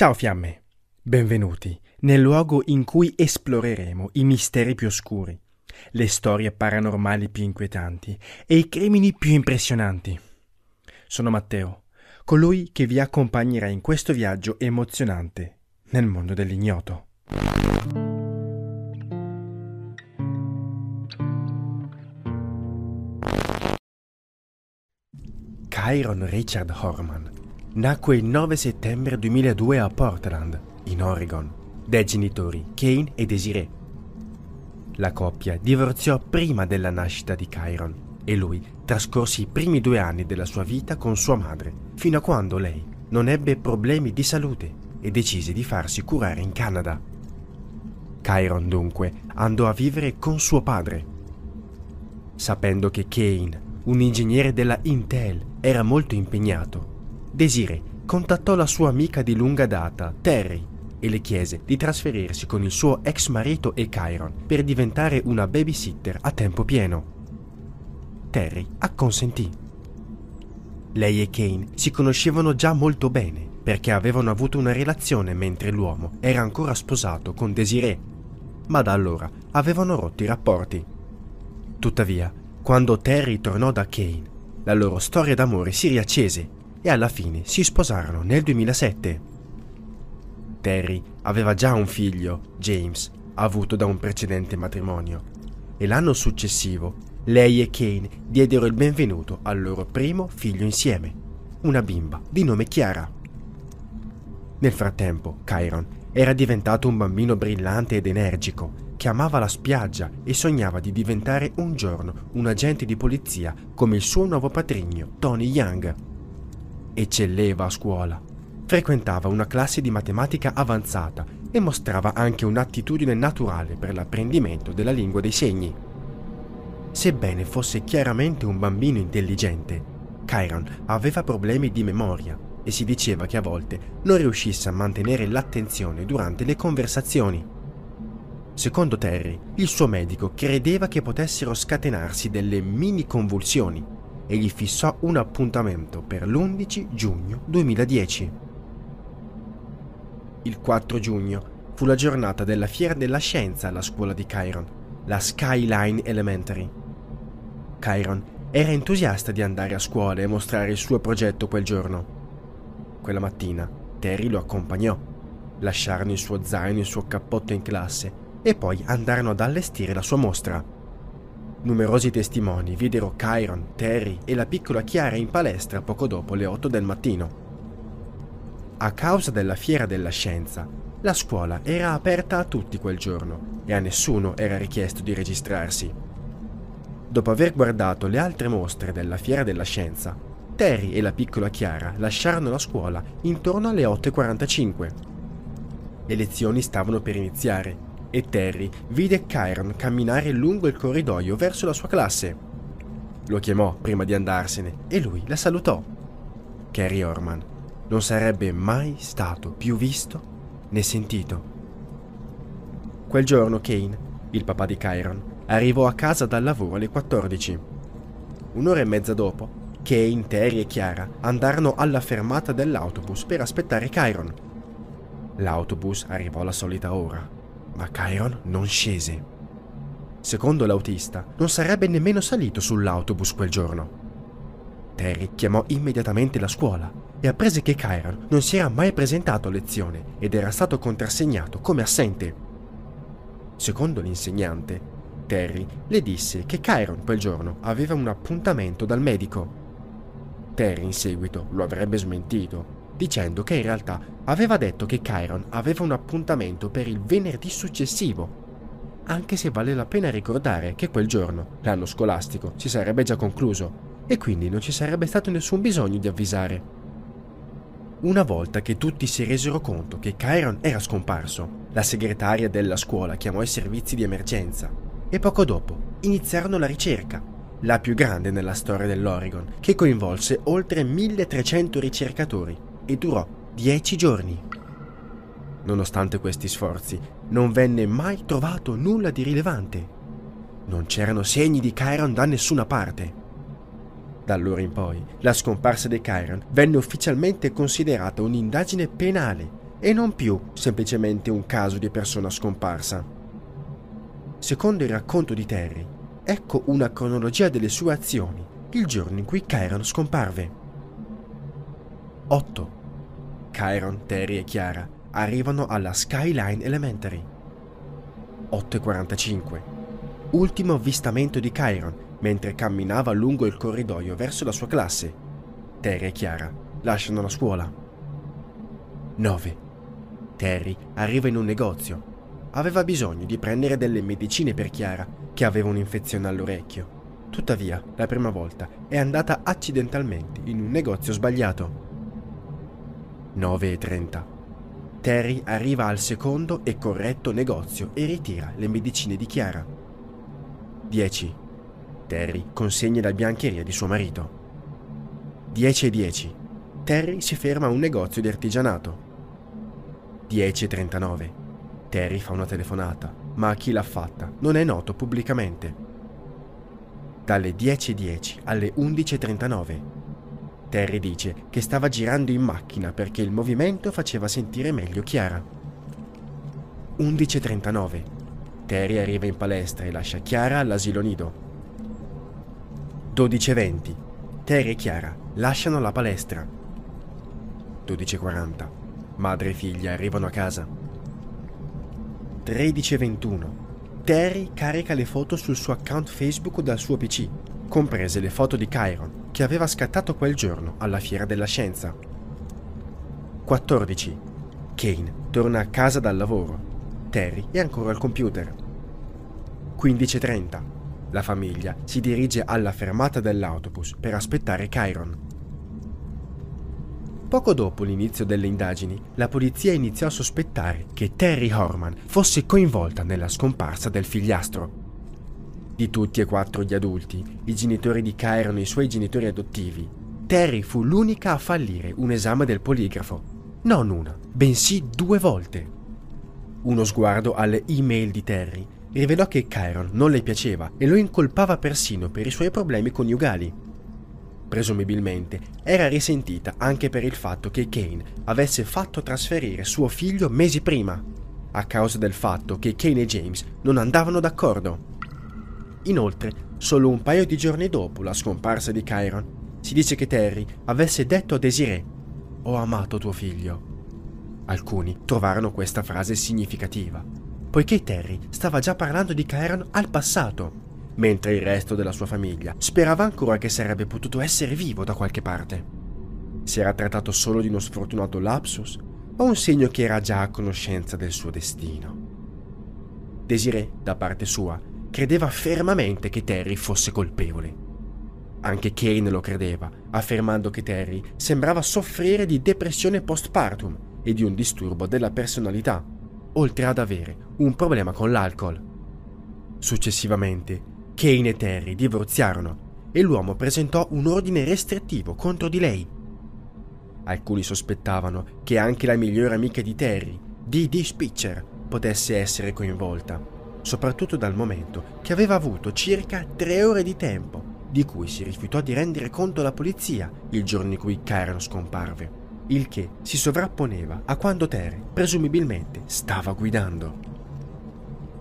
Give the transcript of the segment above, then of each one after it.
Ciao fiamme, benvenuti nel luogo in cui esploreremo i misteri più oscuri, le storie paranormali più inquietanti e i crimini più impressionanti. Sono Matteo, colui che vi accompagnerà in questo viaggio emozionante nel mondo dell'ignoto. Kyron Richard Horman nacque il 9 settembre 2002 a Portland, in Oregon, dai genitori Kane e Desiree. La coppia divorziò prima della nascita di Kyron e lui trascorse i primi due anni della sua vita con sua madre, fino a quando lei non ebbe problemi di salute e decise di farsi curare in Canada. Kyron dunque andò a vivere con suo padre. Sapendo che Kane, un ingegnere della Intel, era molto impegnato, Desiree contattò la sua amica di lunga data, Terry, e le chiese di trasferirsi con il suo ex marito e Kyron per diventare una babysitter a tempo pieno. Terry acconsentì. Lei e Kane si conoscevano già molto bene perché avevano avuto una relazione mentre l'uomo era ancora sposato con Desiree, ma da allora avevano rotto i rapporti. Tuttavia, quando Terry tornò da Kane, la loro storia d'amore si riaccese e alla fine si sposarono nel 2007. Terry aveva già un figlio, James, avuto da un precedente matrimonio, e l'anno successivo lei e Kane diedero il benvenuto al loro primo figlio insieme, una bimba di nome Chiara. Nel frattempo, Chiron era diventato un bambino brillante ed energico che amava la spiaggia e sognava di diventare un giorno un agente di polizia come il suo nuovo patrigno, Tony Young. Eccelleva a scuola. Frequentava una classe di matematica avanzata e mostrava anche un'attitudine naturale per l'apprendimento della lingua dei segni. Sebbene fosse chiaramente un bambino intelligente, Chiron aveva problemi di memoria e si diceva che a volte non riuscisse a mantenere l'attenzione durante le conversazioni. Secondo Terry, il suo medico credeva che potessero scatenarsi delle mini convulsioni e gli fissò un appuntamento per l'11 giugno 2010. Il 4 giugno fu la giornata della Fiera della Scienza alla scuola di Chiron, la Skyline Elementary. Chiron era entusiasta di andare a scuola e mostrare il suo progetto quel giorno. Quella mattina Terry lo accompagnò. Lasciarono il suo zaino e il suo cappotto in classe e poi andarono ad allestire la sua mostra. Numerosi testimoni videro Chiron, Terry e la piccola Chiara in palestra poco dopo le 8 del mattino. A causa della fiera della scienza, la scuola era aperta a tutti quel giorno e a nessuno era richiesto di registrarsi. Dopo aver guardato le altre mostre della fiera della scienza, Terry e la piccola Chiara lasciarono la scuola intorno alle 8.45. Le lezioni stavano per iniziare e Terry vide Chiron camminare lungo il corridoio verso la sua classe. Lo chiamò prima di andarsene e lui la salutò. Carrie Orman non sarebbe mai stato più visto né sentito. Quel giorno Kane, il papà di Chiron, arrivò a casa dal lavoro alle 14. Un'ora e mezza dopo, Kane, Terry e Chiara andarono alla fermata dell'autobus per aspettare Chiron. L'autobus arrivò alla solita ora ma Chiron non scese. Secondo l'autista, non sarebbe nemmeno salito sull'autobus quel giorno. Terry chiamò immediatamente la scuola e apprese che Chiron non si era mai presentato a lezione ed era stato contrassegnato come assente. Secondo l'insegnante, Terry le disse che Chiron quel giorno aveva un appuntamento dal medico. Terry in seguito lo avrebbe smentito dicendo che in realtà aveva detto che Chiron aveva un appuntamento per il venerdì successivo, anche se vale la pena ricordare che quel giorno l'anno scolastico si sarebbe già concluso e quindi non ci sarebbe stato nessun bisogno di avvisare. Una volta che tutti si resero conto che Chiron era scomparso, la segretaria della scuola chiamò i servizi di emergenza e poco dopo iniziarono la ricerca, la più grande nella storia dell'Oregon, che coinvolse oltre 1300 ricercatori e durò dieci giorni. Nonostante questi sforzi, non venne mai trovato nulla di rilevante. Non c'erano segni di Chiron da nessuna parte. Da allora in poi, la scomparsa di Chiron venne ufficialmente considerata un'indagine penale e non più semplicemente un caso di persona scomparsa. Secondo il racconto di Terry, ecco una cronologia delle sue azioni il giorno in cui Chiron scomparve. 8. Chiron, Terry e Chiara arrivano alla Skyline Elementary. 8.45. Ultimo avvistamento di Chiron mentre camminava lungo il corridoio verso la sua classe. Terry e Chiara lasciano la scuola. 9. Terry arriva in un negozio. Aveva bisogno di prendere delle medicine per Chiara, che aveva un'infezione all'orecchio. Tuttavia, la prima volta è andata accidentalmente in un negozio sbagliato. 9.30. Terry arriva al secondo e corretto negozio e ritira le medicine di Chiara. 10. Terry consegna la biancheria di suo marito. 10.10. Terry si ferma a un negozio di artigianato. 10.39. Terry fa una telefonata, ma a chi l'ha fatta non è noto pubblicamente dalle 10.10 alle 11.39. Terry dice che stava girando in macchina perché il movimento faceva sentire meglio Chiara. 11.39. Terry arriva in palestra e lascia Chiara all'asilo nido. 12.20. Terry e Chiara lasciano la palestra. 12.40. Madre e figlia arrivano a casa. 13.21. Terry carica le foto sul suo account Facebook dal suo PC, comprese le foto di Chiron che aveva scattato quel giorno alla Fiera della Scienza. 14. Kane torna a casa dal lavoro. Terry è ancora al computer. 15.30. La famiglia si dirige alla fermata dell'autobus per aspettare Chiron. Poco dopo l'inizio delle indagini, la polizia iniziò a sospettare che Terry Horman fosse coinvolta nella scomparsa del figliastro. Di tutti e quattro gli adulti, i genitori di Kyron e i suoi genitori adottivi, Terry fu l'unica a fallire un esame del poligrafo. Non una, bensì due volte. Uno sguardo alle email di Terry rivelò che Chiron non le piaceva e lo incolpava persino per i suoi problemi coniugali presumibilmente, era risentita anche per il fatto che Kane avesse fatto trasferire suo figlio mesi prima, a causa del fatto che Kane e James non andavano d'accordo. Inoltre, solo un paio di giorni dopo la scomparsa di Chiron, si dice che Terry avesse detto a Desiree Ho amato tuo figlio. Alcuni trovarono questa frase significativa, poiché Terry stava già parlando di Chiron al passato mentre il resto della sua famiglia sperava ancora che sarebbe potuto essere vivo da qualche parte. Si era trattato solo di uno sfortunato lapsus o un segno che era già a conoscenza del suo destino. Desiree, da parte sua, credeva fermamente che Terry fosse colpevole. Anche Kane lo credeva, affermando che Terry sembrava soffrire di depressione postpartum e di un disturbo della personalità, oltre ad avere un problema con l'alcol. Successivamente, Kane e Terry divorziarono e l'uomo presentò un ordine restrittivo contro di lei. Alcuni sospettavano che anche la migliore amica di Terry, Dee Spitzer, potesse essere coinvolta, soprattutto dal momento che aveva avuto circa tre ore di tempo, di cui si rifiutò di rendere conto alla polizia il giorno in cui Karen scomparve, il che si sovrapponeva a quando Terry presumibilmente stava guidando.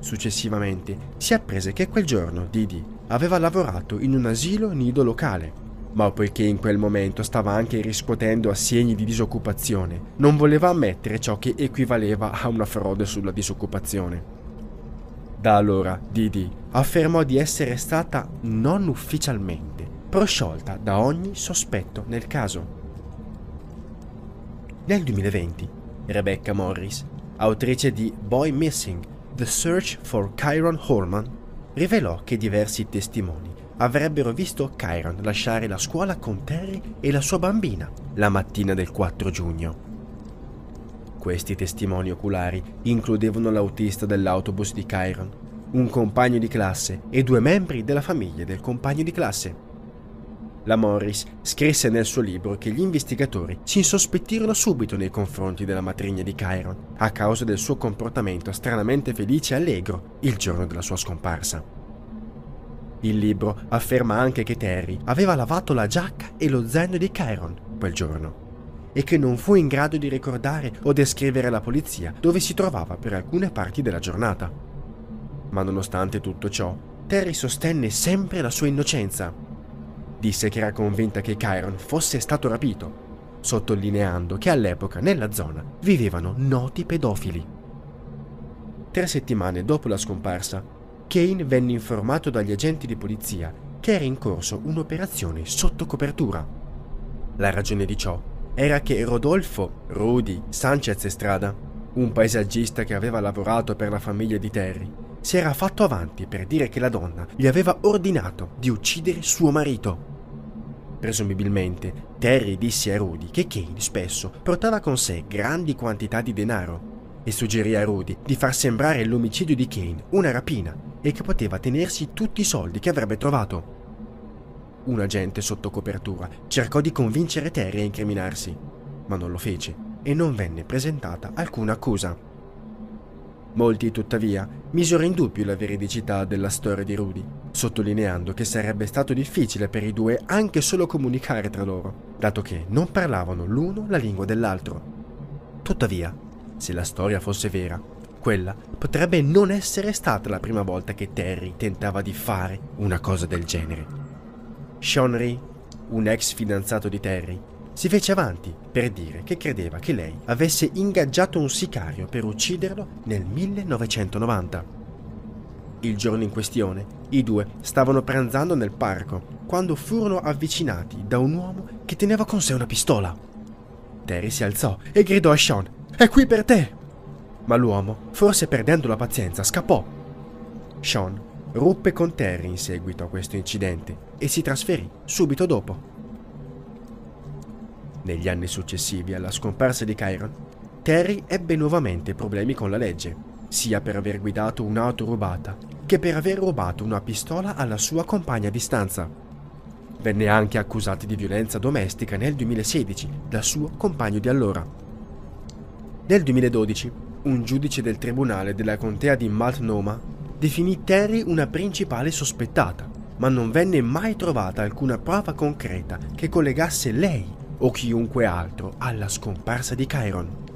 Successivamente si apprese che quel giorno Didi aveva lavorato in un asilo nido locale, ma poiché in quel momento stava anche riscuotendo assegni di disoccupazione, non voleva ammettere ciò che equivaleva a una frode sulla disoccupazione. Da allora Didi affermò di essere stata non ufficialmente prosciolta da ogni sospetto nel caso. Nel 2020, Rebecca Morris, autrice di Boy Missing The Search for Chiron Horman rivelò che diversi testimoni avrebbero visto Chiron lasciare la scuola con Terry e la sua bambina la mattina del 4 giugno. Questi testimoni oculari includevano l'autista dell'autobus di Chiron, un compagno di classe e due membri della famiglia del compagno di classe. La Morris scrisse nel suo libro che gli investigatori si insospettirono subito nei confronti della matrigna di Chiron a causa del suo comportamento stranamente felice e allegro il giorno della sua scomparsa. Il libro afferma anche che Terry aveva lavato la giacca e lo zaino di Chiron quel giorno e che non fu in grado di ricordare o descrivere alla polizia dove si trovava per alcune parti della giornata. Ma nonostante tutto ciò, Terry sostenne sempre la sua innocenza. Disse che era convinta che Chiron fosse stato rapito, sottolineando che all'epoca nella zona vivevano noti pedofili. Tre settimane dopo la scomparsa, Kane venne informato dagli agenti di polizia che era in corso un'operazione sotto copertura. La ragione di ciò era che Rodolfo Rudy Sanchez Estrada, un paesaggista che aveva lavorato per la famiglia di Terry, si era fatto avanti per dire che la donna gli aveva ordinato di uccidere suo marito. Presumibilmente, Terry disse a Rudy che Kane spesso portava con sé grandi quantità di denaro e suggerì a Rudy di far sembrare l'omicidio di Kane una rapina e che poteva tenersi tutti i soldi che avrebbe trovato. Un agente sotto copertura cercò di convincere Terry a incriminarsi, ma non lo fece e non venne presentata alcuna accusa. Molti, tuttavia, misero in dubbio la veridicità della storia di Rudy, sottolineando che sarebbe stato difficile per i due anche solo comunicare tra loro, dato che non parlavano l'uno la lingua dell'altro. Tuttavia, se la storia fosse vera, quella potrebbe non essere stata la prima volta che Terry tentava di fare una cosa del genere. Ree, un ex fidanzato di Terry, si fece avanti per dire che credeva che lei avesse ingaggiato un sicario per ucciderlo nel 1990. Il giorno in questione, i due stavano pranzando nel parco quando furono avvicinati da un uomo che teneva con sé una pistola. Terry si alzò e gridò a Sean: È qui per te! Ma l'uomo, forse perdendo la pazienza, scappò. Sean ruppe con Terry in seguito a questo incidente e si trasferì subito dopo. Negli anni successivi alla scomparsa di Chiron, Terry ebbe nuovamente problemi con la legge, sia per aver guidato un'auto rubata che per aver rubato una pistola alla sua compagna di stanza. Venne anche accusato di violenza domestica nel 2016 dal suo compagno di allora. Nel 2012, un giudice del tribunale della contea di Multnomah definì Terry una principale sospettata, ma non venne mai trovata alcuna prova concreta che collegasse lei o chiunque altro alla scomparsa di Chiron.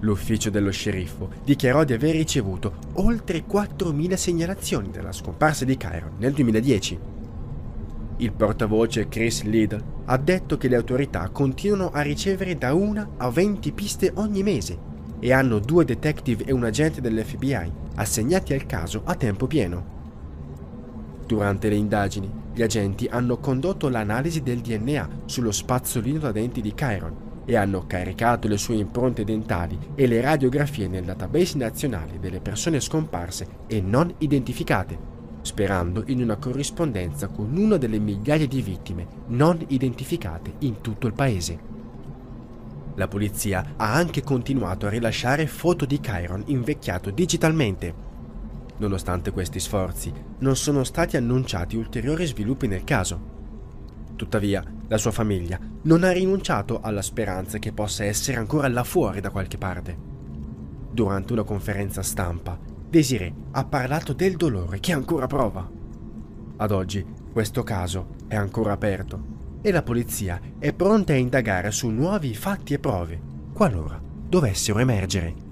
L'ufficio dello sceriffo dichiarò di aver ricevuto oltre 4.000 segnalazioni della scomparsa di Chiron nel 2010. Il portavoce Chris Liddell ha detto che le autorità continuano a ricevere da una a 20 piste ogni mese e hanno due detective e un agente dell'FBI assegnati al caso a tempo pieno. Durante le indagini, gli agenti hanno condotto l'analisi del DNA sullo spazzolino da denti di Chiron e hanno caricato le sue impronte dentali e le radiografie nel database nazionale delle persone scomparse e non identificate, sperando in una corrispondenza con una delle migliaia di vittime non identificate in tutto il paese. La polizia ha anche continuato a rilasciare foto di Chiron invecchiato digitalmente Nonostante questi sforzi, non sono stati annunciati ulteriori sviluppi nel caso. Tuttavia, la sua famiglia non ha rinunciato alla speranza che possa essere ancora là fuori da qualche parte. Durante una conferenza stampa, Desiree ha parlato del dolore che ancora prova. Ad oggi, questo caso è ancora aperto e la polizia è pronta a indagare su nuovi fatti e prove, qualora dovessero emergere.